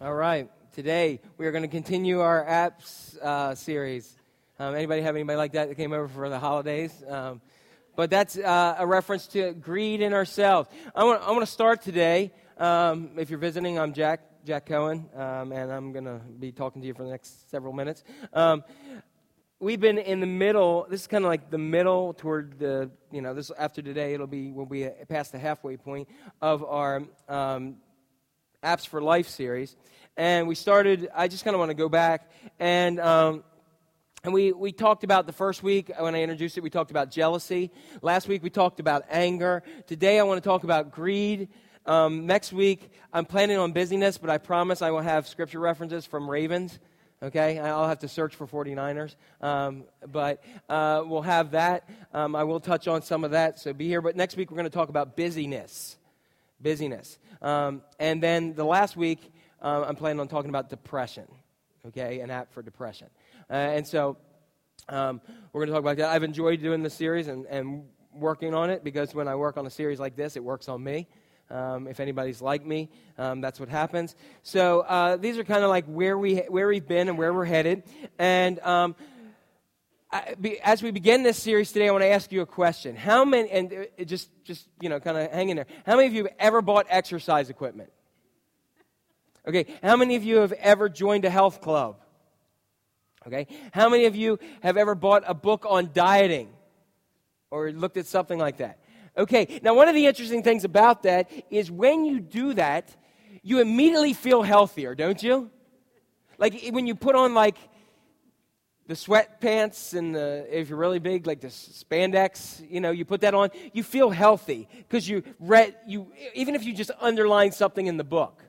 All right. Today we are going to continue our apps uh, series. Um, anybody have anybody like that that came over for the holidays? Um, but that's uh, a reference to greed in ourselves. I want I want to start today. Um, if you're visiting, I'm Jack Jack Cohen, um, and I'm going to be talking to you for the next several minutes. Um, we've been in the middle. This is kind of like the middle toward the you know this after today. It'll be we'll be past the halfway point of our um, Apps for Life series. And we started, I just kind of want to go back and. Um, and we, we talked about the first week when I introduced it, we talked about jealousy. Last week we talked about anger. Today I want to talk about greed. Um, next week I'm planning on busyness, but I promise I will have scripture references from Ravens. Okay, I'll have to search for 49ers. Um, but uh, we'll have that. Um, I will touch on some of that, so be here. But next week we're going to talk about busyness busyness. Um, and then the last week, uh, I'm planning on talking about depression, okay, an app for depression. Uh, and so um, we're going to talk about that. I've enjoyed doing this series and, and working on it because when I work on a series like this, it works on me. Um, if anybody's like me, um, that's what happens. So uh, these are kind of like where we where we've been and where we're headed. And um, as we begin this series today, I want to ask you a question. How many, and uh, just, just you know, kind of hang in there. How many of you have ever bought exercise equipment? Okay, how many of you have ever joined a health club? Okay, how many of you have ever bought a book on dieting or looked at something like that? Okay, now one of the interesting things about that is when you do that, you immediately feel healthier, don't you? Like when you put on like the sweatpants and the, if you're really big, like the spandex, you know, you put that on, you feel healthy because you read, you, even if you just underline something in the book,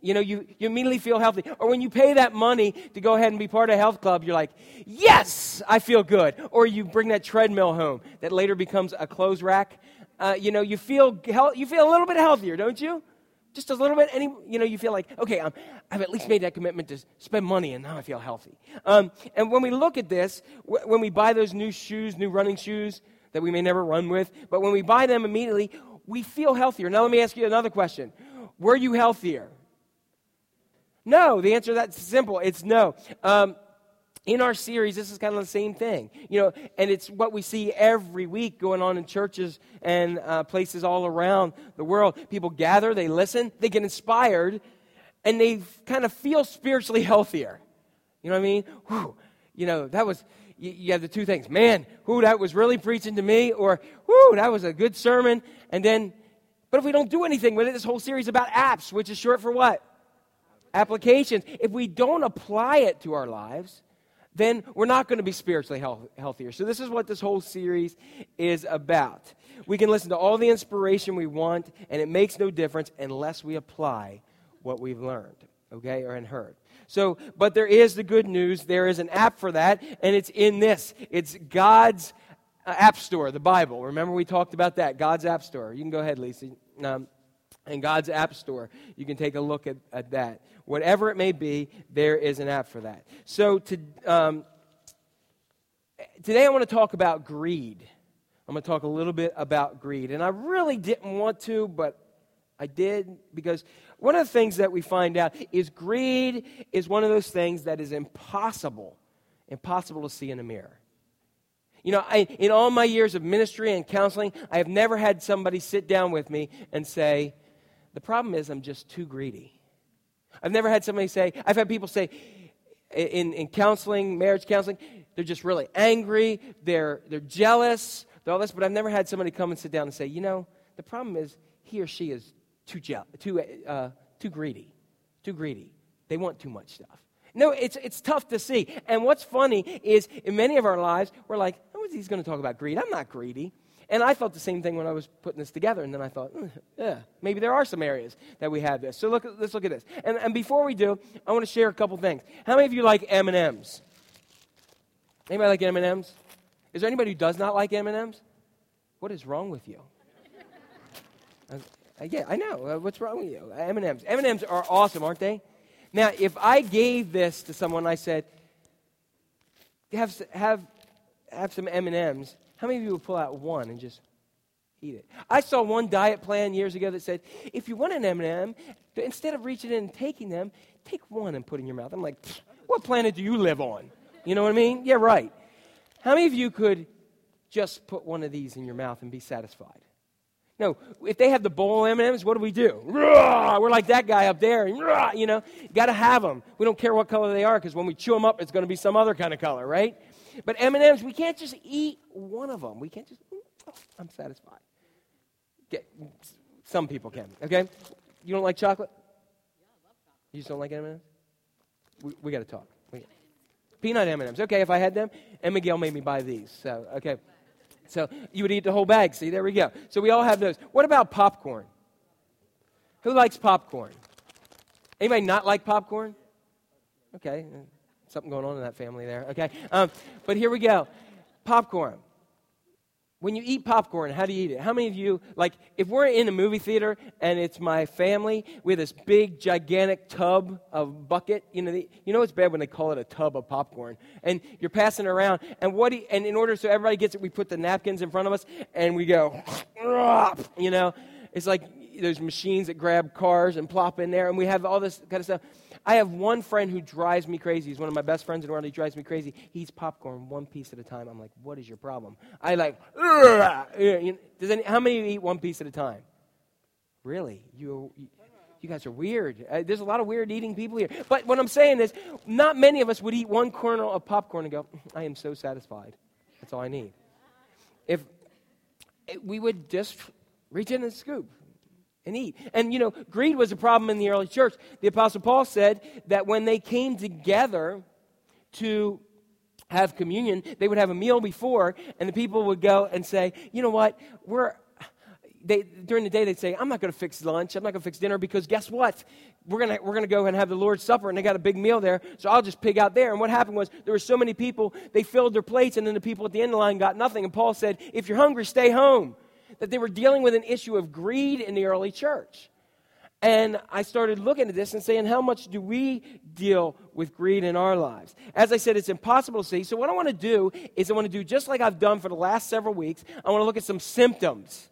you know, you, you immediately feel healthy. Or when you pay that money to go ahead and be part of a health club, you're like, yes, I feel good. Or you bring that treadmill home that later becomes a clothes rack. Uh, you know, you feel, you feel a little bit healthier, don't you? Just a little bit, any, you know, you feel like, okay, um, I've at least made that commitment to spend money, and now I feel healthy. Um, and when we look at this, w- when we buy those new shoes, new running shoes that we may never run with, but when we buy them immediately, we feel healthier. Now, let me ask you another question Were you healthier? No, the answer that's simple. It's no. Um, in our series, this is kind of the same thing. You know, and it's what we see every week going on in churches and uh, places all around the world. People gather, they listen, they get inspired, and they kind of feel spiritually healthier. You know what I mean? Whew, you know, that was, you, you have the two things. Man, who that was really preaching to me, or whoo, that was a good sermon. And then, but if we don't do anything with it, this whole series about apps, which is short for what? Applications. If we don't apply it to our lives, then we're not going to be spiritually health- healthier. So, this is what this whole series is about. We can listen to all the inspiration we want, and it makes no difference unless we apply what we've learned, okay, or heard. So, but there is the good news. There is an app for that, and it's in this. It's God's uh, App Store, the Bible. Remember, we talked about that. God's App Store. You can go ahead, Lisa. Um, in God's App Store. You can take a look at, at that. Whatever it may be, there is an app for that. So to, um, today I want to talk about greed. I'm going to talk a little bit about greed. And I really didn't want to, but I did because one of the things that we find out is greed is one of those things that is impossible, impossible to see in a mirror. You know, I, in all my years of ministry and counseling, I have never had somebody sit down with me and say, the problem is, I'm just too greedy. I've never had somebody say, I've had people say in, in counseling, marriage counseling, they're just really angry, they're, they're jealous, they're all this, but I've never had somebody come and sit down and say, you know, the problem is he or she is too, je- too, uh, too greedy, too greedy. They want too much stuff. No, it's, it's tough to see. And what's funny is in many of our lives, we're like, oh, he's going to talk about greed. I'm not greedy. And I felt the same thing when I was putting this together. And then I thought, mm, yeah, maybe there are some areas that we have this. So look, let's look at this. And, and before we do, I want to share a couple things. How many of you like M&Ms? Anybody like M&Ms? Is there anybody who does not like M&Ms? What is wrong with you? uh, yeah, I know. Uh, what's wrong with you? M&Ms. M&Ms are awesome, aren't they? Now, if I gave this to someone, I said, have, have, have some M&Ms, how many of you would pull out one and just eat it? I saw one diet plan years ago that said if you want an M&M instead of reaching in and taking them, take one and put it in your mouth. I'm like, what planet do you live on? You know what I mean? Yeah, right. How many of you could just put one of these in your mouth and be satisfied? No, if they have the bowl of M&Ms, what do we do? We're like that guy up there. You know, got to have them. We don't care what color they are because when we chew them up, it's going to be some other kind of color, right? But M&Ms, we can't just eat one of them. We can't just, oh, I'm satisfied. Some people can, okay? You don't like chocolate? You just don't like M&Ms? We, we got to talk. We, peanut M&Ms. Okay, if I had them, and Miguel made me buy these. So, okay. So you would eat the whole bag. See, there we go. So we all have those. What about popcorn? Who likes popcorn? Anybody not like popcorn? Okay, something going on in that family there. Okay, um, but here we go. Popcorn. When you eat popcorn, how do you eat it? How many of you, like, if we're in a movie theater and it's my family, we have this big, gigantic tub of bucket. You know, the, you know it's bad when they call it a tub of popcorn. And you're passing around, and what? You, and in order so everybody gets it, we put the napkins in front of us, and we go, you know, it's like those machines that grab cars and plop in there, and we have all this kind of stuff. I have one friend who drives me crazy. He's one of my best friends in the world. He drives me crazy. He eats popcorn one piece at a time. I'm like, what is your problem? I like, does any, how many eat one piece at a time? Really? You, you guys are weird. Uh, there's a lot of weird eating people here. But what I'm saying is, not many of us would eat one kernel of popcorn and go, I am so satisfied. That's all I need. If we would just reach in and scoop and eat. And you know, greed was a problem in the early church. The Apostle Paul said that when they came together to have communion, they would have a meal before, and the people would go and say, you know what, we're they, during the day they'd say, I'm not going to fix lunch, I'm not going to fix dinner because guess what? We're going we're gonna go and have the Lord's Supper and they got a big meal there, so I'll just pig out there. And what happened was there were so many people, they filled their plates, and then the people at the end of the line got nothing. And Paul said, If you're hungry, stay home that they were dealing with an issue of greed in the early church. And I started looking at this and saying, how much do we deal with greed in our lives? As I said, it's impossible to see. So, what I want to do is, I want to do just like I've done for the last several weeks, I want to look at some symptoms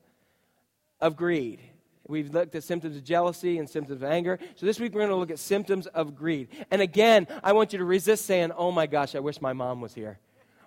of greed. We've looked at symptoms of jealousy and symptoms of anger. So, this week we're going to look at symptoms of greed. And again, I want you to resist saying, oh my gosh, I wish my mom was here.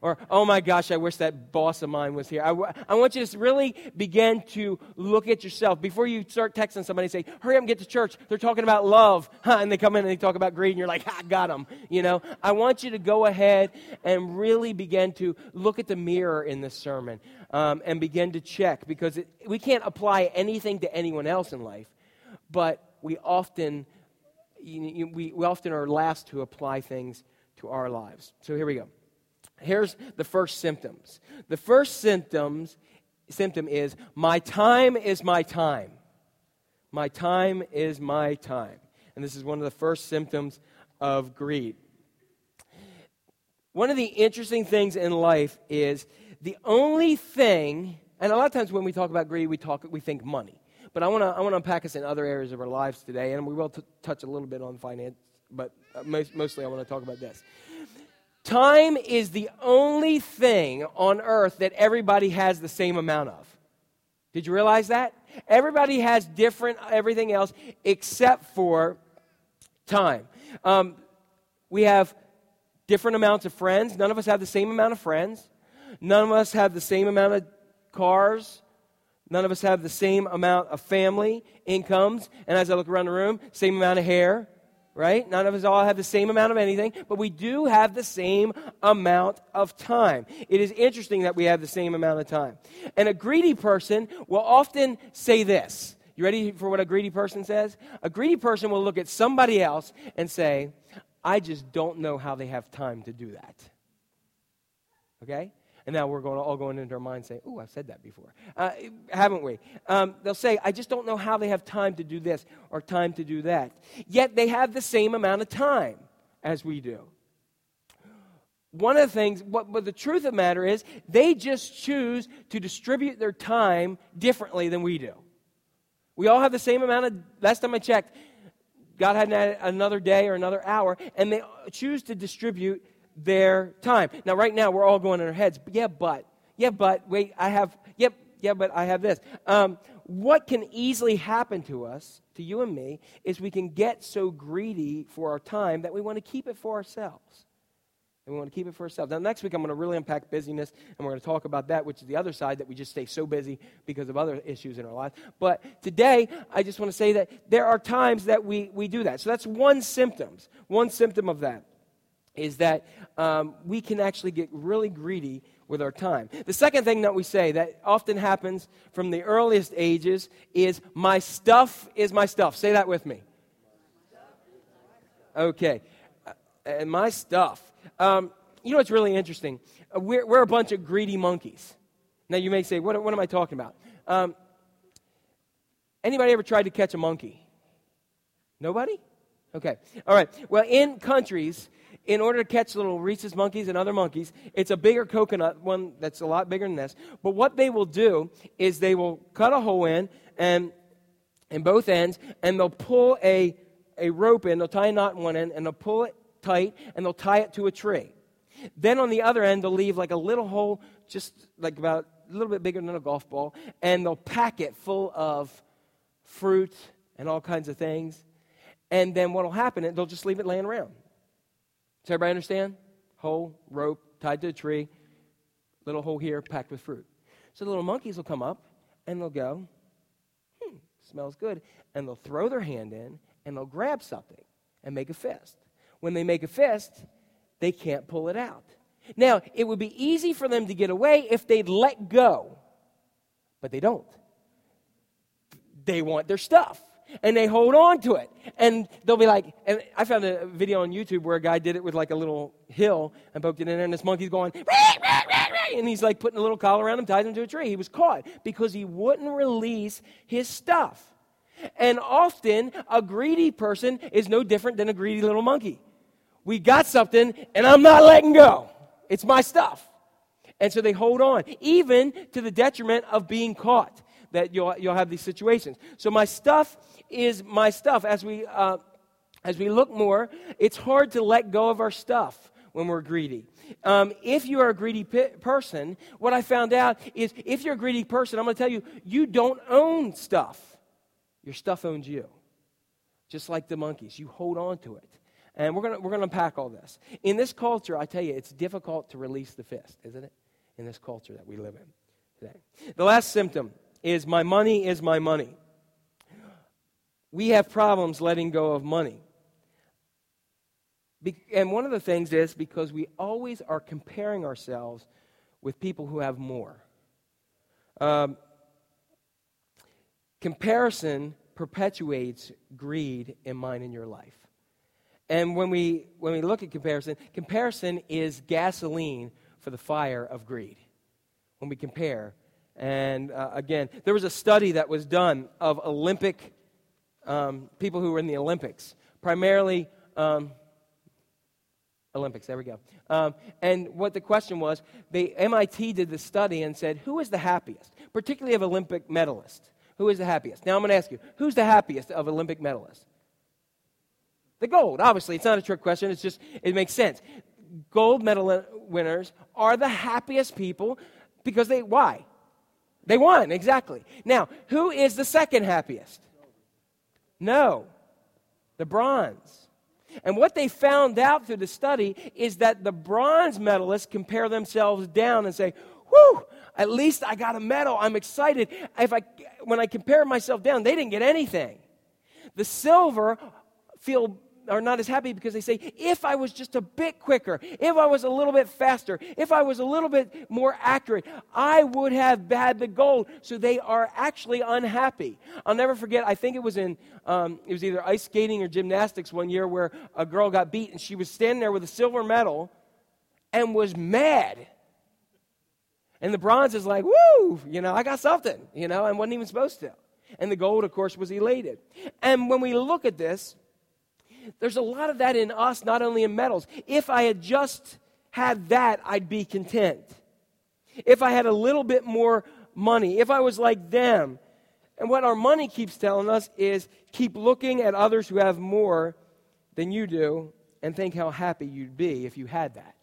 Or, oh my gosh, I wish that boss of mine was here. I, w- I want you to really begin to look at yourself. Before you start texting somebody say, hurry up and get to church. They're talking about love. Huh? And they come in and they talk about greed and you're like, I got them. You know, I want you to go ahead and really begin to look at the mirror in this sermon um, and begin to check because it, we can't apply anything to anyone else in life, but we often, you, you, we, we often are last to apply things to our lives. So here we go. Here's the first symptoms. The first symptoms symptom is my time is my time. My time is my time. And this is one of the first symptoms of greed. One of the interesting things in life is the only thing, and a lot of times when we talk about greed, we talk we think money. But I want to I want to unpack us in other areas of our lives today, and we will t- touch a little bit on finance, but uh, most, mostly I want to talk about this. Time is the only thing on earth that everybody has the same amount of. Did you realize that? Everybody has different everything else except for time. Um, we have different amounts of friends. None of us have the same amount of friends. None of us have the same amount of cars. None of us have the same amount of family incomes. And as I look around the room, same amount of hair, right? None of us all have the same amount of anything, but we do have the same amount of time. It is interesting that we have the same amount of time. And a greedy person will often say this. You ready for what a greedy person says? A greedy person will look at somebody else and say, I just don't know how they have time to do that. Okay? And now we're going all going into our mind saying, "Oh, I've said that before, uh, haven't we?" Um, they'll say, "I just don't know how they have time to do this or time to do that." Yet they have the same amount of time as we do. One of the things, what, but the truth of the matter is, they just choose to distribute their time differently than we do. We all have the same amount of. Last time I checked, God had another day or another hour, and they choose to distribute their time. Now, right now, we're all going in our heads, yeah, but, yeah, but, wait, I have, yep, yeah, but I have this. Um, what can easily happen to us, to you and me, is we can get so greedy for our time that we want to keep it for ourselves. And we want to keep it for ourselves. Now, next week, I'm going to really unpack busyness, and we're going to talk about that, which is the other side that we just stay so busy because of other issues in our lives. But today, I just want to say that there are times that we, we do that. So that's one symptom. One symptom of that is that um, we can actually get really greedy with our time. The second thing that we say that often happens from the earliest ages is, My stuff is my stuff. Say that with me. Okay. Uh, and my stuff. Um, you know what's really interesting? Uh, we're, we're a bunch of greedy monkeys. Now, you may say, what, what am I talking about? Um, anybody ever tried to catch a monkey? Nobody? Okay. All right. Well, in countries, in order to catch little rhesus monkeys and other monkeys, it's a bigger coconut, one that's a lot bigger than this. But what they will do is they will cut a hole in and in both ends, and they'll pull a, a rope in, they'll tie a knot in one end, and they'll pull it tight, and they'll tie it to a tree. Then on the other end, they'll leave like a little hole, just like about a little bit bigger than a golf ball, and they'll pack it full of fruit and all kinds of things. And then what will happen, they'll just leave it laying around. Does everybody understand? Hole, rope, tied to a tree, little hole here, packed with fruit. So the little monkeys will come up and they'll go, hmm, smells good. And they'll throw their hand in and they'll grab something and make a fist when they make a fist, they can't pull it out. Now, it would be easy for them to get away if they'd let go, but they don't. They want their stuff and they hold on to it. And they'll be like, and I found a video on YouTube where a guy did it with like a little hill and poked it in there, and this monkey's going, and he's like putting a little collar around him, ties him to a tree. He was caught because he wouldn't release his stuff. And often, a greedy person is no different than a greedy little monkey we got something and I'm not letting go. It's my stuff. And so they hold on, even to the detriment of being caught, that you'll, you'll have these situations. So my stuff is my stuff. As we, uh, as we look more, it's hard to let go of our stuff when we're greedy. Um, if you are a greedy pe- person, what I found out is if you're a greedy person, I'm going to tell you, you don't own stuff. Your stuff owns you. Just like the monkeys, you hold on to it. And we're going we're going to unpack all this. In this culture, I tell you, it's difficult to release the fist, isn't it? In this culture that we live in today. The last symptom is my money is my money. We have problems letting go of money. Be- and one of the things is because we always are comparing ourselves with people who have more. Um, comparison perpetuates greed in mine and your life. And when we, when we look at comparison, comparison is gasoline for the fire of greed. When we compare. And uh, again, there was a study that was done of Olympic um, people who were in the Olympics, primarily um, Olympics. There we go. Um, and what the question was, they, MIT did the study and said, who is the happiest, particularly of Olympic medalists? Who is the happiest? Now I'm going to ask you, who's the happiest of Olympic medalists? The gold, obviously. It's not a trick question, it's just, it makes sense. Gold medal winners are the happiest people because they, why? They won, exactly. Now, who is the second happiest? No, the bronze. And what they found out through the study is that the bronze medalists compare themselves down and say, Whew, at least I got a medal. I'm excited. If I, when I compare myself down, they didn't get anything. The silver feel are not as happy because they say, if I was just a bit quicker, if I was a little bit faster, if I was a little bit more accurate, I would have had the gold. So they are actually unhappy. I'll never forget, I think it was in, um, it was either ice skating or gymnastics one year where a girl got beat and she was standing there with a silver medal and was mad. And the bronze is like, woo, you know, I got something, you know, and wasn't even supposed to. And the gold, of course, was elated. And when we look at this, there's a lot of that in us, not only in medals. If I had just had that, I'd be content. If I had a little bit more money, if I was like them. And what our money keeps telling us is keep looking at others who have more than you do and think how happy you'd be if you had that,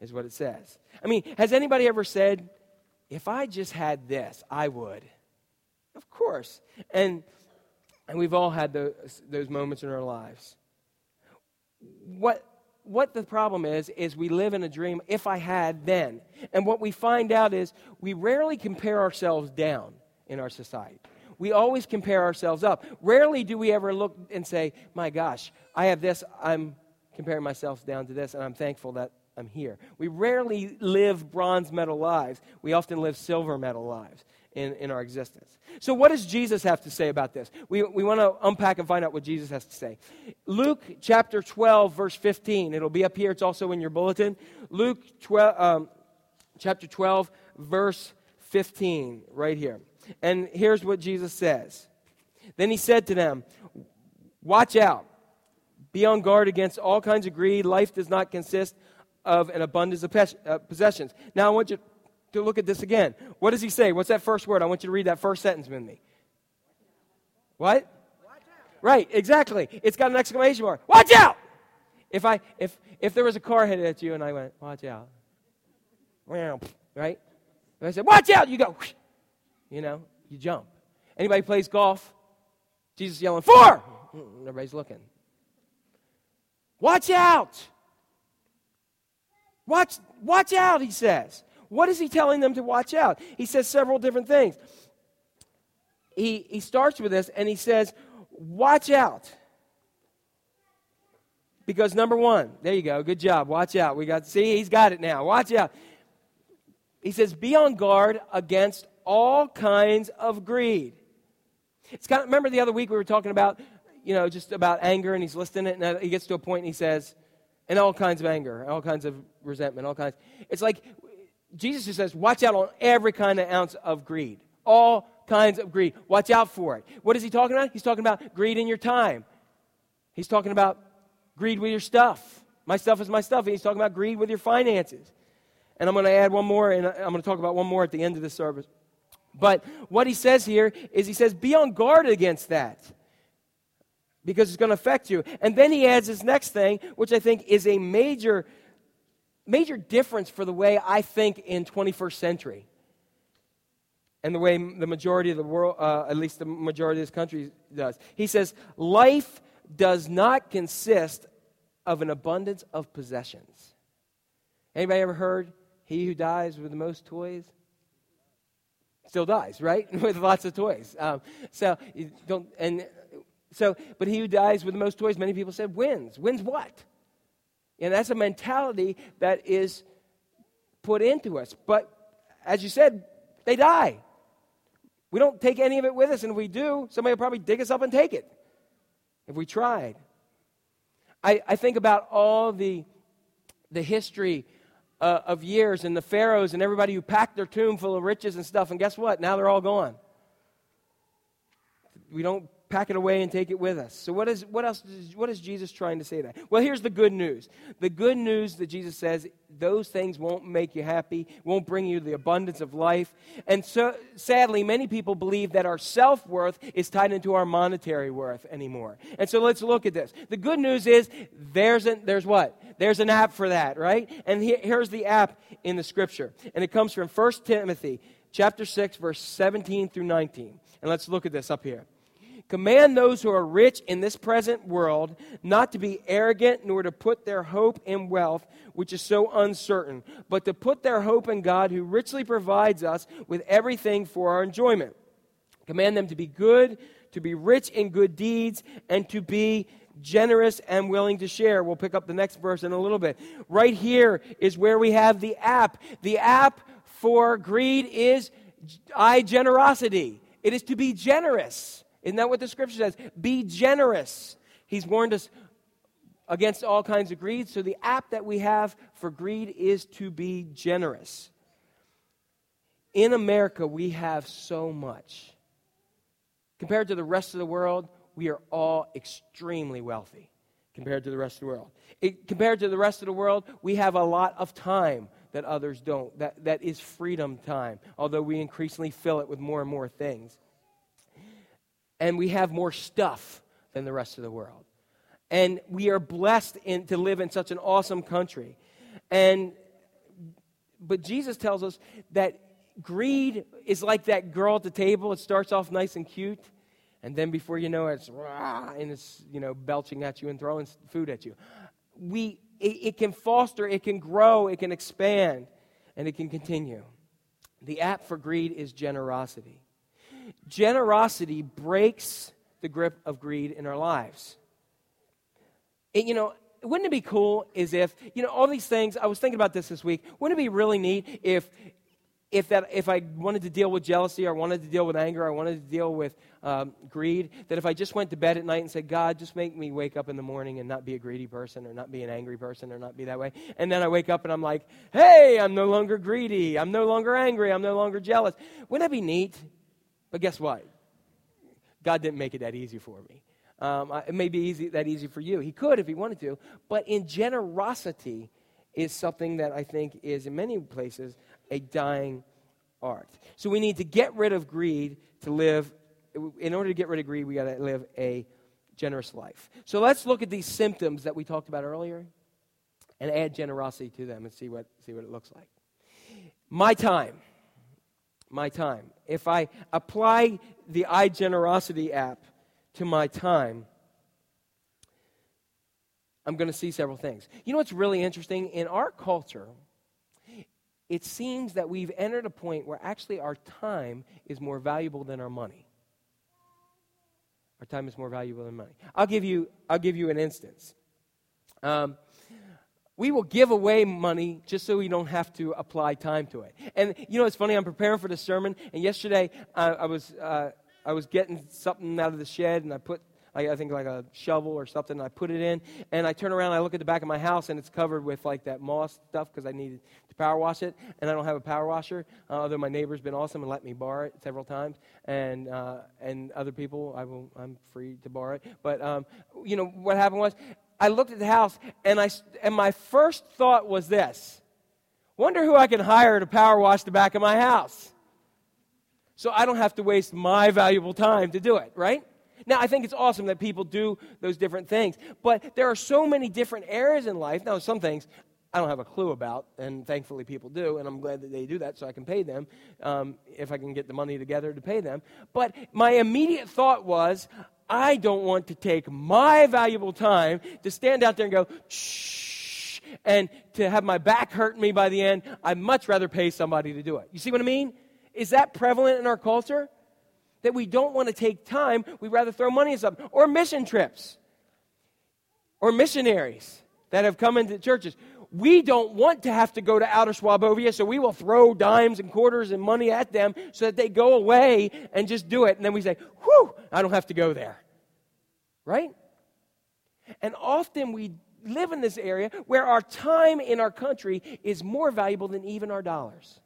is what it says. I mean, has anybody ever said, if I just had this, I would? Of course. And, and we've all had those, those moments in our lives. What, what the problem is, is we live in a dream, if I had then. And what we find out is we rarely compare ourselves down in our society. We always compare ourselves up. Rarely do we ever look and say, my gosh, I have this, I'm comparing myself down to this, and I'm thankful that I'm here. We rarely live bronze medal lives. We often live silver medal lives in, in our existence. So, what does Jesus have to say about this? We, we want to unpack and find out what Jesus has to say. Luke chapter 12, verse 15. It'll be up here. It's also in your bulletin. Luke 12, um, chapter 12, verse 15, right here. And here's what Jesus says Then he said to them, Watch out. Be on guard against all kinds of greed. Life does not consist of an abundance of uh, possessions. Now, I want you to look at this again. What does he say? What's that first word? I want you to read that first sentence with me. What? Right, exactly. It's got an exclamation mark. Watch out! If I if if there was a car headed at you and I went, watch out. Right? If I said, watch out, you go, you know, you jump. Anybody plays golf? Jesus yelling, four! Everybody's looking. Watch out! Watch, watch out, he says. What is he telling them to watch out? He says several different things. He, he starts with this and he says, Watch out. Because number one, there you go, good job, watch out. We got, see, he's got it now. Watch out. He says, Be on guard against all kinds of greed. It's kind of, remember the other week we were talking about, you know, just about anger, and he's listing it, and he gets to a point and he says, and all kinds of anger, all kinds of resentment, all kinds. It's like Jesus just says, watch out on every kind of ounce of greed. All kinds of greed. Watch out for it. What is he talking about? He's talking about greed in your time. He's talking about greed with your stuff. My stuff is my stuff. And he's talking about greed with your finances. And I'm going to add one more, and I'm going to talk about one more at the end of the service. But what he says here is he says, be on guard against that because it's going to affect you. And then he adds this next thing, which I think is a major major difference for the way I think in 21st century and the way the majority of the world, uh, at least the majority of this country does. He says, life does not consist of an abundance of possessions. Anybody ever heard he who dies with the most toys still dies, right? with lots of toys. Um, so don't, and so, but he who dies with the most toys, many people said, wins. Wins what? And that's a mentality that is put into us. But as you said, they die. We don't take any of it with us, and if we do, somebody will probably dig us up and take it if we tried. I, I think about all the, the history uh, of years and the pharaohs and everybody who packed their tomb full of riches and stuff, and guess what? Now they're all gone. We don't pack it away and take it with us. So, what is, what else what is Jesus trying to say that? Well, here's the good news. The good news that Jesus says those things won't make you happy, won't bring you the abundance of life. And so, sadly, many people believe that our self worth is tied into our monetary worth anymore. And so, let's look at this. The good news is there's, an, there's what? There's an app for that, right? And he, here's the app in the scripture. And it comes from 1 Timothy chapter 6, verse 17 through 19. And let's look at this up here. Command those who are rich in this present world not to be arrogant, nor to put their hope in wealth, which is so uncertain, but to put their hope in God, who richly provides us with everything for our enjoyment. Command them to be good, to be rich in good deeds, and to be generous and willing to share. We'll pick up the next verse in a little bit. Right here is where we have the app. The app for greed is iGenerosity. It is to be generous. Isn't that what the scripture says? Be generous. He's warned us against all kinds of greed. So the app that we have for greed is to be generous. In America, we have so much. Compared to the rest of the world, we are all extremely wealthy compared to the rest of the world. It, compared to the rest of the world, we have a lot of time that others don't. That, that is freedom time, although we increasingly fill it with more and more things and we have more stuff than the rest of the world. And we are blessed in, to live in such an awesome country. And but Jesus tells us that greed is like that girl at the table. It starts off nice and cute, and then before you know it, it's rah, and it's you know belching at you and throwing food at you. We it, it can foster, it can grow, it can expand, and it can continue. The app for greed is generosity. Generosity breaks the grip of greed in our lives. It, you know, wouldn't it be cool is if, you know, all these things, I was thinking about this this week, wouldn't it be really neat if if that if I wanted to deal with jealousy, or wanted to deal with anger, or wanted to deal with um, greed, that if I just went to bed at night and said, God, just make me wake up in the morning and not be a greedy person, or not be an angry person, or not be that way, and then I wake up and I'm like, Hey, I'm no longer greedy, I'm no longer angry, I'm no longer jealous. Wouldn't that be neat? But guess what? God didn't make it that easy for me. Um, it may be easy, that easy for you. He could if he wanted to, but in generosity is something that I think is in many places a dying art. So we need to get rid of greed to live. In order to get rid of greed, we got to live a generous life. So let's look at these symptoms that we talked about earlier and add generosity to them and see what, see what it looks like. My time. My time. If I apply the iGenerosity app to my time, I'm going to see several things. You know what's really interesting? In our culture, it seems that we've entered a point where actually our time is more valuable than our money. Our time is more valuable than money. I'll give you, I'll give you an instance. Um, we will give away money just so we don't have to apply time to it. And you know, it's funny. I'm preparing for the sermon, and yesterday uh, I was uh, I was getting something out of the shed, and I put like, I think like a shovel or something. I put it in, and I turn around, and I look at the back of my house, and it's covered with like that moss stuff because I needed to power wash it, and I don't have a power washer. Uh, although my neighbor's been awesome and let me borrow it several times, and uh, and other people, I will, I'm free to borrow it. But um, you know what happened was, I looked at the house, and I and my first thought was this: wonder who I can hire to power wash the back of my house so I don't have to waste my valuable time to do it, right? Now, I think it's awesome that people do those different things, but there are so many different areas in life. Now, some things I don't have a clue about, and thankfully people do, and I'm glad that they do that so I can pay them um, if I can get the money together to pay them. But my immediate thought was, I don't want to take my valuable time to stand out there and go, shh, and to have my back hurt me by the end. I'd much rather pay somebody to do it. You see what I mean? Is that prevalent in our culture? That we don't want to take time, we'd rather throw money at something. Or mission trips. Or missionaries that have come into churches. We don't want to have to go to outer Slobovia, so we will throw dimes and quarters and money at them so that they go away and just do it. And then we say, whew, I don't have to go there. Right? And often we live in this area where our time in our country is more valuable than even our dollars.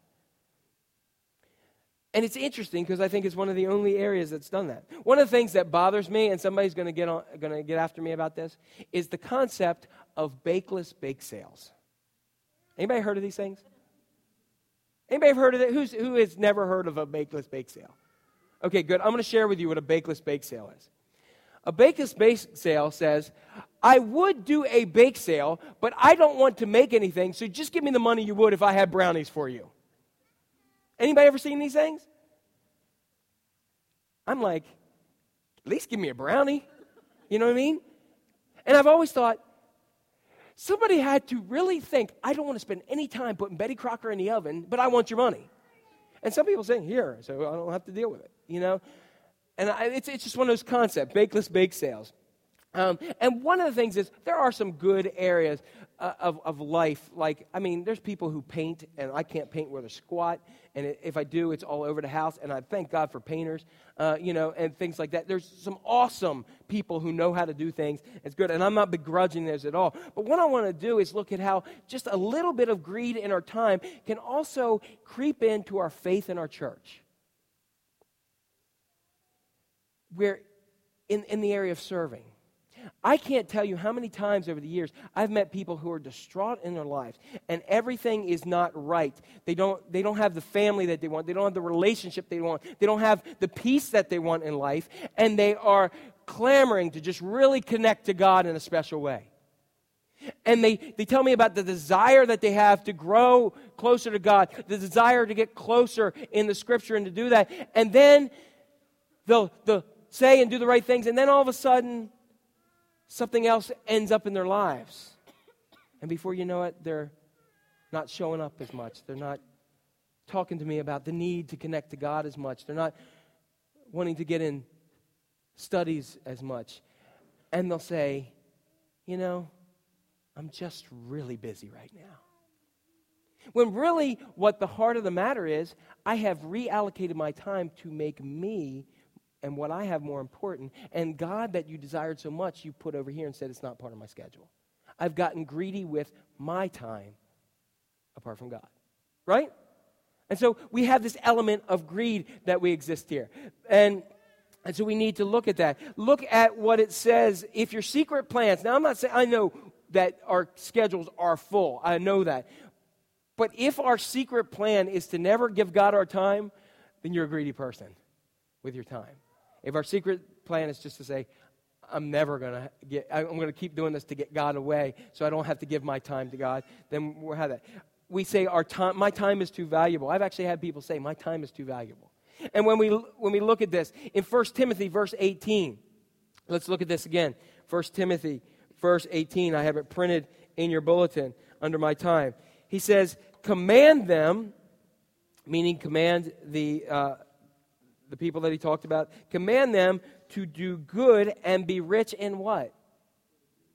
And it's interesting because I think it's one of the only areas that's done that. One of the things that bothers me, and somebody's going to get going to get after me about this, is the concept of bakeless bake sales. Anybody heard of these things? Anybody heard of it? Who's, who has never heard of a bakeless bake sale? Okay, good. I'm going to share with you what a bakeless bake sale is. A bakeless bake sale says, I would do a bake sale, but I don't want to make anything, so just give me the money you would if I had brownies for you. Anybody ever seen these things? I'm like, at least give me a brownie. You know what I mean? And I've always thought, somebody had to really think, I don't want to spend any time putting Betty Crocker in the oven, but I want your money. And some people saying, here, so I don't have to deal with it, you know? And I, it's, it's just one of those concepts, bakeless bake sales. Um, and one of the things is there are some good areas uh, of, of life. Like, I mean, there's people who paint, and I can't paint where a squat. And if I do, it's all over the house. And I thank God for painters, uh, you know, and things like that. There's some awesome people who know how to do things. It's good. And I'm not begrudging those at all. But what I want to do is look at how just a little bit of greed in our time can also creep into our faith in our church. Where, in, in the area of serving I can't tell you how many times over the years I've met people who are distraught in their lives and everything is not right. They don't, they don't have the family that they want, they don't have the relationship they want, they don't have the peace that they want in life, and they are clamoring to just really connect to God in a special way. And they, they tell me about the desire that they have to grow closer to God, the desire to get closer in the scripture and to do that. And then they'll, they'll say and do the right things, and then all of a sudden, something else ends up in their lives. And before you know it, they're not showing up as much. They're not talking to me about the need to connect to God as much. They're not wanting to get in studies as much. And they'll say, you know, I'm just really busy right now. When really, what the heart of the matter is, I have reallocated my time to make me and what I have more important. And God, that you desired so much, you put over here and said it's not part of my schedule. I've gotten greedy with my time apart from God. Right? And so we have this element of greed that we exist here. And, and so we need to look at that. Look at what it says. If your secret plans, now I'm not saying, I know that our schedules are full. I know that. But if our secret plan is to never give God our time, then you're a greedy person with your time. If our secret plan is just to say, I'm never going to get, I'm going to keep doing this to get God away so I don't have to give my time to God, then we'll have that. We say, our time, my time is too valuable. I've actually had people say, my time is too valuable. And when we, when we look at this, in 1 Timothy, verse 18, let's look at this again. 1 Timothy verse 18. I have it printed in your bulletin under my time. He says, Command them, meaning command the, uh, the people that he talked about, command them to do good and be rich in what?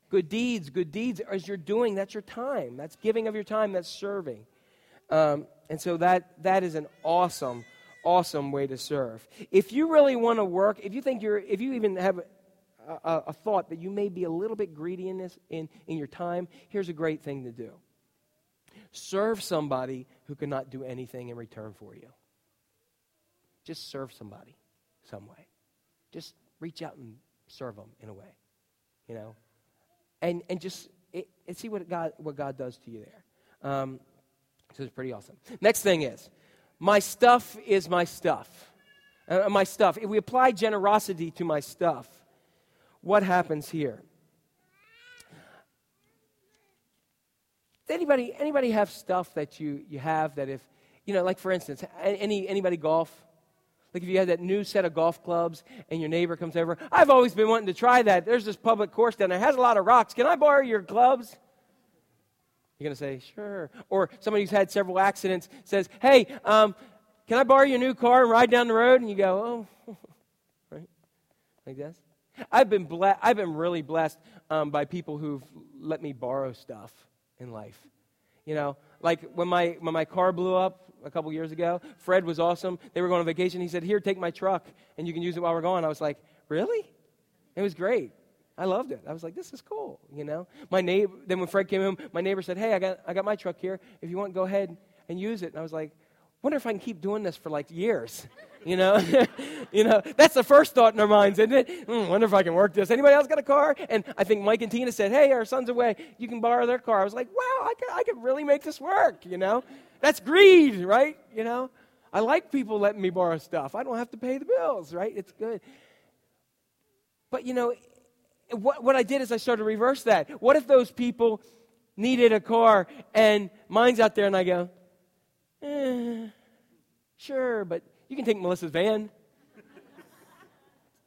Good deeds. Good deeds as you're doing, that's your time. That's giving of your time, that's serving. Um, and so that, that is an awesome, awesome way to serve. If you really want to work, if you think you're, if you even have a, a, thought that you may be a little bit greedy in this in, in your time, here's a great thing to do. Serve somebody who cannot do anything in return for you. Just serve somebody some way. Just reach out and serve them in a way, you know, and and just it, and see what God what God does to you there. Um, so it's pretty awesome. Next thing is, my stuff is my stuff. Uh, my stuff. If we apply generosity to my stuff, what happens here? Anybody, anybody have stuff that you, you have that if, you know, like for instance, any, anybody golf? Like if you had that new set of golf clubs and your neighbor comes over, I've always been wanting to try that. There's this public course down there, it has a lot of rocks. Can I borrow your clubs? You're going to say, sure. Or somebody who's had several accidents says, hey, um, can I borrow your new car and ride down the road? And you go, oh, right? Like this. I've been, ble- I've been really blessed um, by people who've let me borrow stuff in life. You know, like when my, when my car blew up a couple years ago, Fred was awesome. They were going on vacation. He said, Here, take my truck, and you can use it while we're gone. I was like, Really? It was great. I loved it. I was like, This is cool, you know? My neighbor, then when Fred came home, my neighbor said, Hey, I got, I got my truck here. If you want, go ahead and use it. And I was like, Wonder if I can keep doing this for like years. You know, you know that's the first thought in our minds, isn't it? Mm, wonder if I can work this. Anybody else got a car? And I think Mike and Tina said, "Hey, our son's away. You can borrow their car." I was like, "Wow, I could, I could really make this work." You know, that's greed, right? You know, I like people letting me borrow stuff. I don't have to pay the bills, right? It's good. But you know, what what I did is I started to reverse that. What if those people needed a car and mine's out there, and I go, eh, sure, but you can take Melissa's van.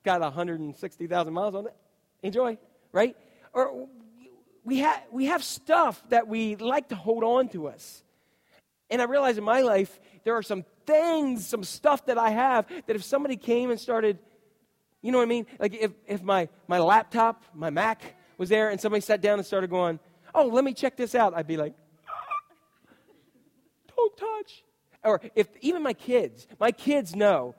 Got 160,000 miles on it. Enjoy, right? Or we, ha- we have stuff that we like to hold on to us. And I realize in my life, there are some things, some stuff that I have that if somebody came and started, you know what I mean? Like if, if my, my laptop, my Mac was there and somebody sat down and started going, oh, let me check this out, I'd be like, don't touch or if even my kids, my kids know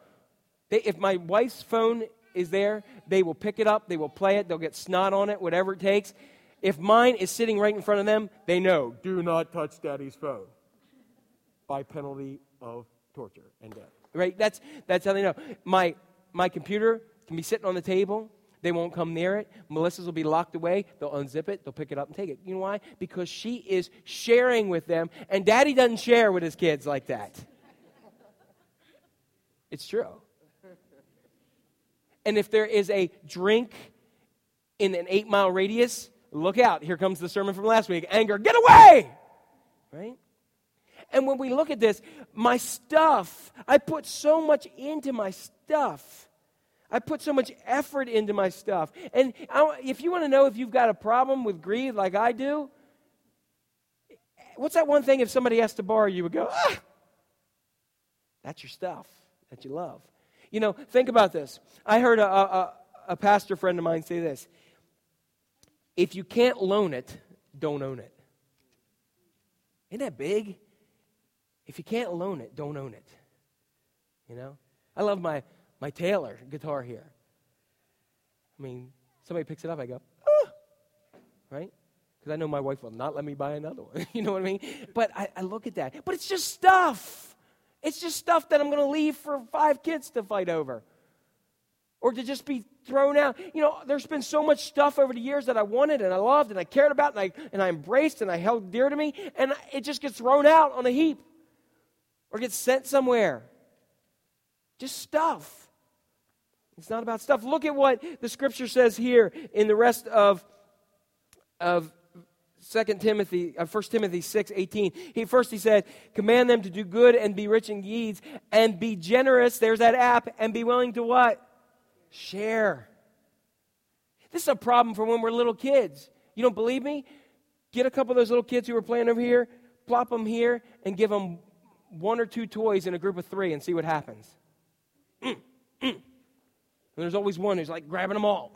they, if my wife's phone is there, they will pick it up, they will play it, they'll get snot on it, whatever it takes. If mine is sitting right in front of them, they know, do not touch daddy's phone by penalty of torture and death. Right? That's, that's how they know. My, my computer can be sitting on the table. They won't come near it. Melissa's will be locked away. They'll unzip it. They'll pick it up and take it. You know why? Because she is sharing with them, and daddy doesn't share with his kids like that. It's true. And if there is a drink in an eight mile radius, look out. Here comes the sermon from last week anger, get away! Right? And when we look at this, my stuff, I put so much into my stuff. I put so much effort into my stuff. And if you want to know if you've got a problem with greed like I do, what's that one thing if somebody has to borrow, you would go, ah, that's your stuff that you love. You know, think about this. I heard a, a, a pastor friend of mine say this if you can't loan it, don't own it. Isn't that big? If you can't loan it, don't own it. You know? I love my, my Taylor guitar here. I mean, somebody picks it up, I go, ah! right? Because I know my wife will not let me buy another one. you know what I mean? But I, I look at that. But it's just stuff. It's just stuff that I'm going to leave for five kids to fight over or to just be thrown out. You know, there's been so much stuff over the years that I wanted and I loved and I cared about and I, and I embraced and I held dear to me, and it just gets thrown out on a heap or gets sent somewhere. Just stuff. It's not about stuff. Look at what the scripture says here in the rest of, of 2 Timothy, uh, 1 Timothy 6, 18. He, first he said, command them to do good and be rich in deeds and be generous. There's that app. And be willing to what? Share. This is a problem for when we're little kids. You don't believe me? Get a couple of those little kids who were playing over here, plop them here, and give them one or two toys in a group of three and see what happens. Mm, mm. And there's always one who's like grabbing them all,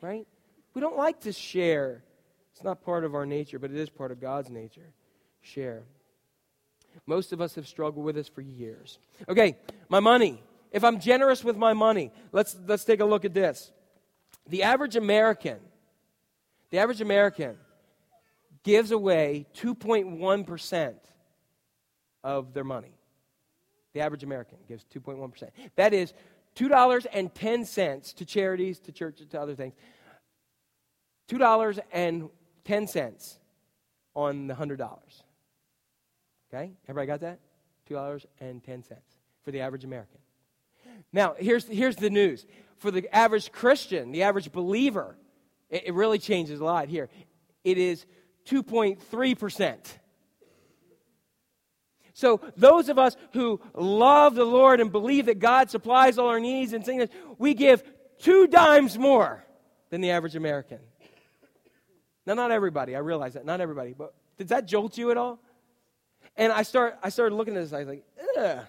right? We don't like to share. It's not part of our nature, but it is part of God's nature. Share. Most of us have struggled with this for years. Okay, my money. If I'm generous with my money, let's, let's take a look at this. The average American, the average American gives away 2.1% of their money. The average American gives 2.1%. That is $2.10 to charities, to churches, to other things. $2.10 on the $100. Okay? Everybody got that? $2.10 for the average American. Now, here's, here's the news. For the average Christian, the average believer, it, it really changes a lot here. It is 2.3%. So, those of us who love the Lord and believe that God supplies all our needs and things, we give two dimes more than the average American. Now, not everybody, I realize that, not everybody, but did that jolt you at all? And I, start, I started looking at this, I was like, ugh,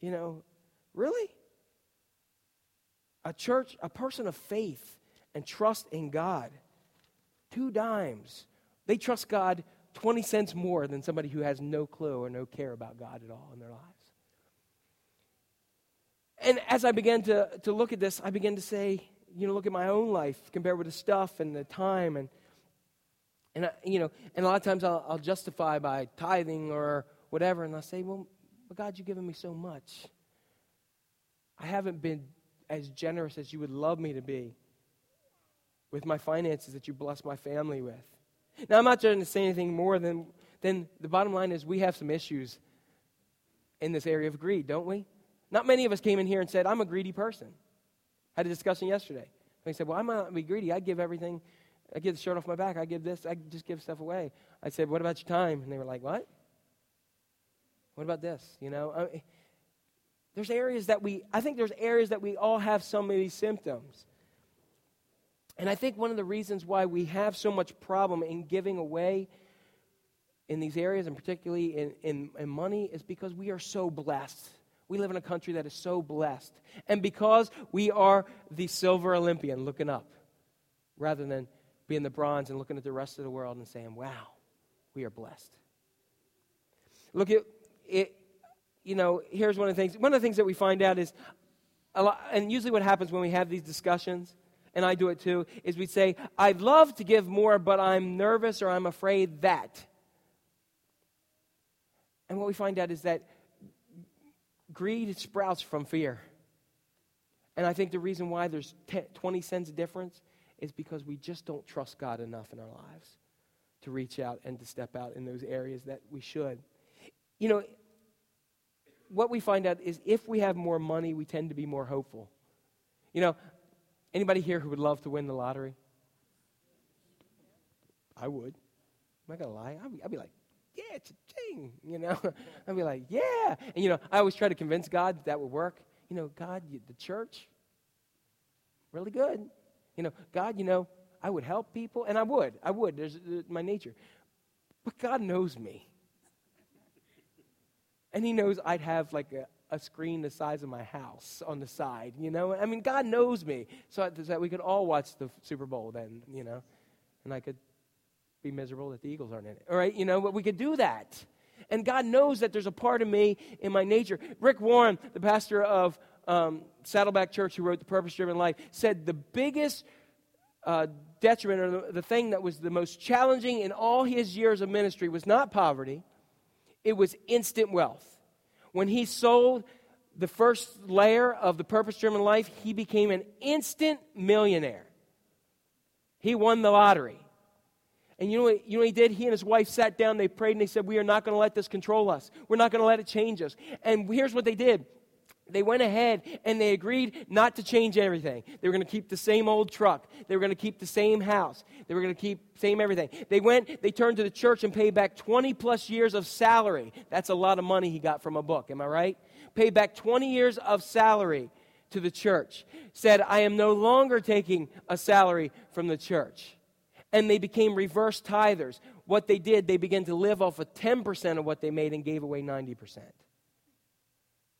you know, really? A church, a person of faith and trust in God, two dimes. They trust God 20 cents more than somebody who has no clue or no care about God at all in their lives. And as I began to, to look at this, I began to say, you know, look at my own life compared with the stuff and the time and and I, you know, and a lot of times I'll, I'll justify by tithing or whatever, and I'll say, well, but God, you've given me so much. I haven't been as generous as you would love me to be with my finances that you bless my family with. Now, I'm not trying to say anything more than, than the bottom line is we have some issues in this area of greed, don't we? Not many of us came in here and said, I'm a greedy person. I had a discussion yesterday. They said, Well, I'm not be greedy. I give everything, I give the shirt off my back. I give this, I just give stuff away. I said, What about your time? And they were like, What? What about this? You know, I there's areas that we, I think there's areas that we all have some of these symptoms. And I think one of the reasons why we have so much problem in giving away in these areas, and particularly in, in, in, money, is because we are so blessed. We live in a country that is so blessed. And because we are the silver Olympian looking up, rather than being the bronze and looking at the rest of the world and saying, wow, we are blessed. Look at it. You know, here's one of the things. One of the things that we find out is, a lot, and usually what happens when we have these discussions and I do it too, is we say, I'd love to give more, but I'm nervous or I'm afraid that. And what we find out is that greed sprouts from fear. And I think the reason why there's 10, 20 cents difference is because we just don't trust God enough in our lives to reach out and to step out in those areas that we should. You know, what we find out is if we have more money, we tend to be more hopeful. You know, Anybody here who would love to win the lottery? I would. I'm not going to lie. I'd be, I'd be like, yeah, cha-ching, you know. I'd be like, yeah. And, you know, I always try to convince God that, that would work. You know, God, you, the church, really good. You know, God, you know, I would help people, and I would. I would. There's, there's my nature. But God knows me. And He knows I'd have like a, a screen the size of my house on the side, you know? I mean, God knows me. So that we could all watch the Super Bowl then, you know? And I could be miserable that the Eagles aren't in it. All right, you know, but we could do that. And God knows that there's a part of me in my nature. Rick Warren, the pastor of um, Saddleback Church, who wrote The Purpose Driven Life, said the biggest uh, detriment, or the, the thing that was the most challenging in all his years of ministry, was not poverty, it was instant wealth. When he sold the first layer of the purpose driven life, he became an instant millionaire. He won the lottery. And you know, what, you know what he did? He and his wife sat down, they prayed, and they said, We are not going to let this control us. We're not going to let it change us. And here's what they did they went ahead and they agreed not to change everything. They were going to keep the same old truck. They were going to keep the same house. They were going to keep same everything. They went, they turned to the church and paid back 20 plus years of salary. That's a lot of money he got from a book. Am I right? Paid back 20 years of salary to the church. Said, I am no longer taking a salary from the church. And they became reverse tithers. What they did, they began to live off of 10% of what they made and gave away 90%.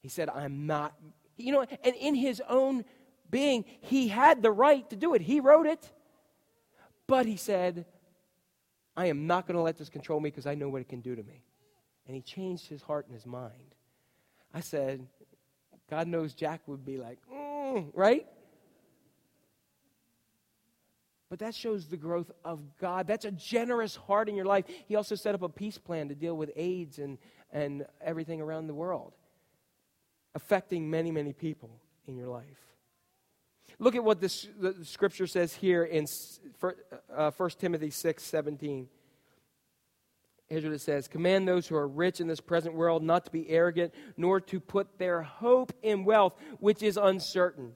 He said, I'm not, you know, and in his own being, he had the right to do it. He wrote it. But he said, I am not going to let this control me because I know what it can do to me. And he changed his heart and his mind. I said, God knows Jack would be like, mm, right? But that shows the growth of God. That's a generous heart in your life. He also set up a peace plan to deal with AIDS and, and everything around the world affecting many, many people in your life. Look at what this, the scripture says here in uh, 1 Timothy 6 17. Here's what it says Command those who are rich in this present world not to be arrogant, nor to put their hope in wealth, which is uncertain,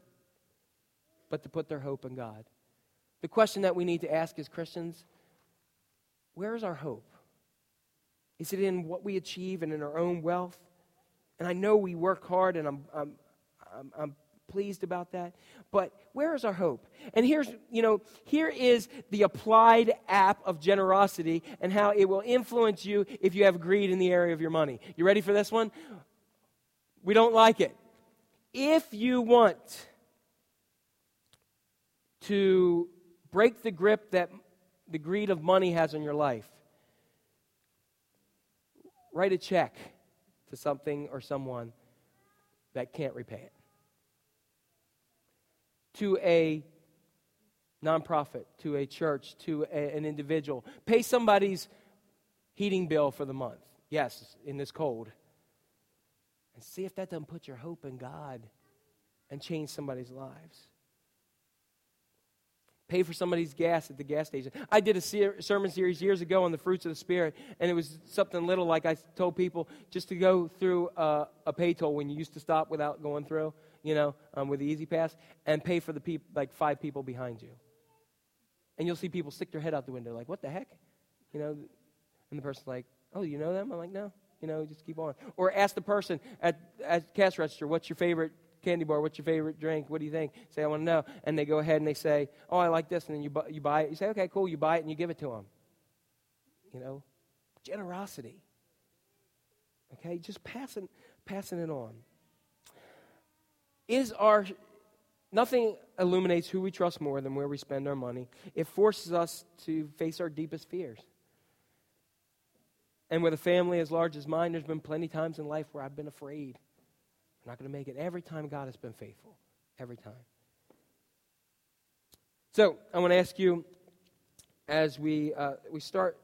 but to put their hope in God. The question that we need to ask as Christians where is our hope? Is it in what we achieve and in our own wealth? And I know we work hard, and I'm, I'm, I'm, I'm pleased about that. But where is our hope? And here's, you know, here is the applied app of generosity and how it will influence you if you have greed in the area of your money. You ready for this one? We don't like it. If you want to break the grip that the greed of money has on your life, write a check to something or someone that can't repay it. To a nonprofit, to a church, to a, an individual. Pay somebody's heating bill for the month. Yes, in this cold. And see if that doesn't put your hope in God and change somebody's lives pay for somebody's gas at the gas station. I did a ser- sermon series years ago on the fruits of the Spirit, and it was something little like I told people just to go through uh, a pay toll when you used to stop without going through, you know, um, with the E-ZPass, and pay for the people, like five people behind you. And you'll see people stick their head out the window, like, what the heck? You know, and the person's like, oh, you know them? I'm like, no. You know, just keep on. Or ask the person at, at cash register, what's your favorite candy bar. What's your favorite drink? What do you think? Say, I want to know. And they go ahead and they say, Oh, I like this. And then you, bu- you buy it. You say, Okay, cool. You buy it and you give it to them. You know, generosity. Okay, just passing, passing it on. Is our nothing illuminates who we trust more than where we spend our money. It forces us to face our deepest fears. And with a family as large as mine, there's been plenty times in life where I've been afraid. I'm not going to make it. Every time God has been faithful. Every time. So I want to ask you, as we uh, we start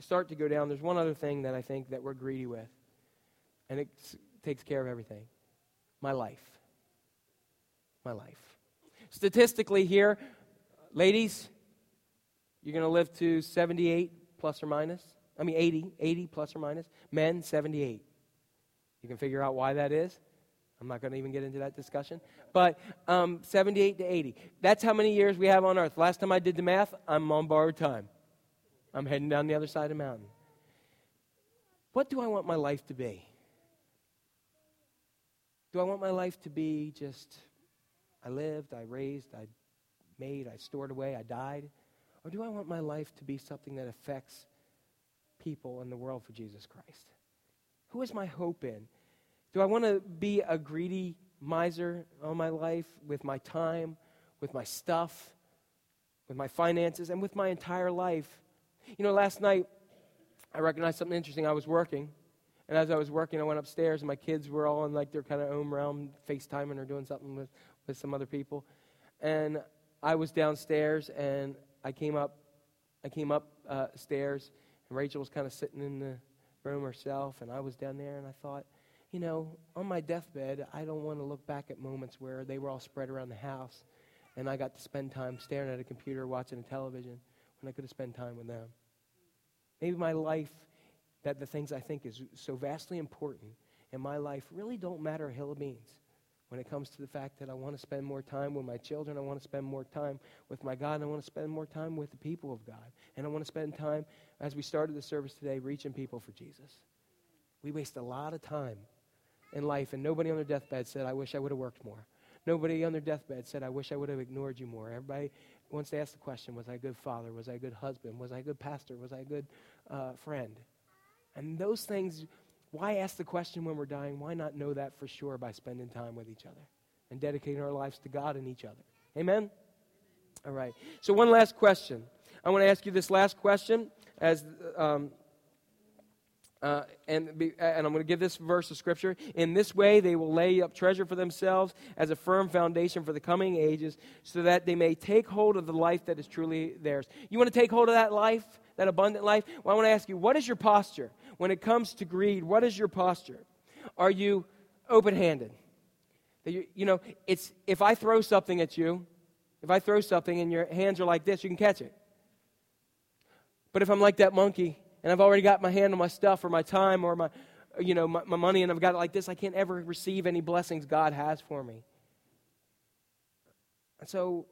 start to go down, there's one other thing that I think that we're greedy with, and it takes care of everything. My life. My life. Statistically, here, ladies, you're going to live to 78 plus or minus. I mean, 80, 80 plus or minus. Men, 78. You can figure out why that is. I'm not going to even get into that discussion. But um, 78 to 80. That's how many years we have on earth. Last time I did the math, I'm on borrowed time. I'm heading down the other side of the mountain. What do I want my life to be? Do I want my life to be just I lived, I raised, I made, I stored away, I died? Or do I want my life to be something that affects people in the world for Jesus Christ? Who is my hope in? Do I want to be a greedy miser all my life with my time, with my stuff, with my finances, and with my entire life? You know, last night I recognized something interesting. I was working, and as I was working, I went upstairs, and my kids were all in like their kind of own realm, FaceTiming or doing something with, with some other people. And I was downstairs, and I came up, I came up uh, stairs, and Rachel was kind of sitting in the room herself, and I was down there, and I thought, you know, on my deathbed, I don't want to look back at moments where they were all spread around the house, and I got to spend time staring at a computer, watching a television, when I could have spent time with them. Maybe my life, that the things I think is so vastly important in my life really don't matter a hill of beans when it comes to the fact that I want to spend more time with my children, I want to spend more time with my God, and I want to spend more time with the people of God. And I want to spend time, as we started the service today, reaching people for Jesus. We waste a lot of time in life, and nobody on their deathbed said, I wish I would have worked more. Nobody on their deathbed said, I wish I would have ignored you more. Everybody wants to ask the question Was I a good father? Was I a good husband? Was I a good pastor? Was I a good uh, friend? And those things why ask the question when we're dying? Why not know that for sure by spending time with each other and dedicating our lives to God and each other? Amen? All right. So, one last question. I want to ask you this last question as. Um, uh, and, be, and I'm going to give this verse of scripture. In this way, they will lay up treasure for themselves as a firm foundation for the coming ages, so that they may take hold of the life that is truly theirs. You want to take hold of that life, that abundant life? Well, I want to ask you, what is your posture? when it comes to greed, what is your posture? Are you open handed? You, you know, it's if I throw something at you, if I throw something and your hands are like this, you can catch it. But if I'm like that monkey and I've already got my hand on my stuff or my time or my, you know, my, my money and I've got it like this, I can't ever receive any blessings God has for me. And so,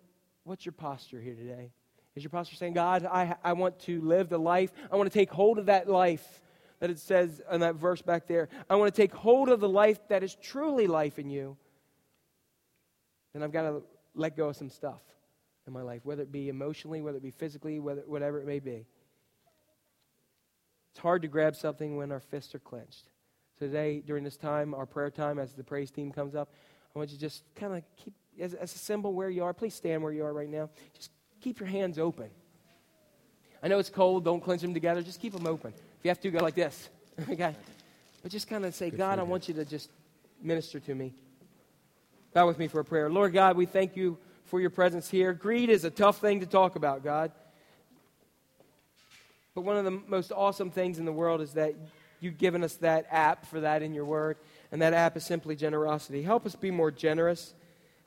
what's your posture here today? Is your posture saying, God, I, I want to live the life, I want to take hold of that life that it says in that verse back there. I want to take hold of the life that is truly life in you. Then I've got to let go of some stuff in my life, whether it be emotionally, whether it be physically, whether, whatever it may be. It's hard to grab something when our fists are clenched. So today, during this time, our prayer time, as the praise team comes up, I want you to just kind of keep, as, as a symbol where you are, please stand where you are right now. Just keep your hands open. I know it's cold. Don't clench them together. Just keep them open. If you have to, go like this. okay? But just kind of say, Good God, I want you to just minister to me. Bow with me for a prayer. Lord God, we thank you for your presence here. Greed is a tough thing to talk about, God. But one of the most awesome things in the world is that you've given us that app for that in your word. And that app is simply generosity. Help us be more generous.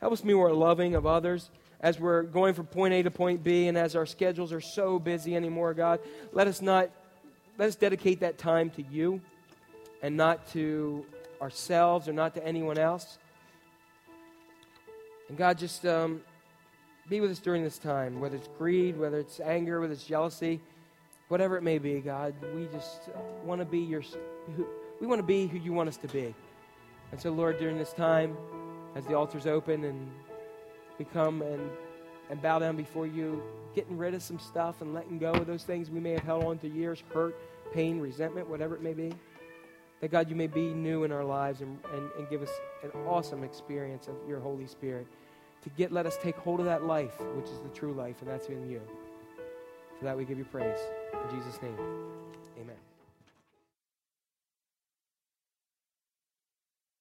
Help us be more loving of others as we're going from point A to point B and as our schedules are so busy anymore, God. Let us not let us dedicate that time to you and not to ourselves or not to anyone else. And God, just um, be with us during this time, whether it's greed, whether it's anger, whether it's jealousy, whatever it may be, God. We just want to be your, we want to be who you want us to be. And so, Lord, during this time, as the altar's open and we come and, and bow down before you, getting rid of some stuff and letting go of those things we may have held on to years, hurt, pain, resentment, whatever it may be. That God, you may be new in our lives and, and, and give us an awesome experience of your Holy Spirit to get let us take hold of that life, which is the true life, and that's in you. For that we give you praise. In Jesus' name, amen.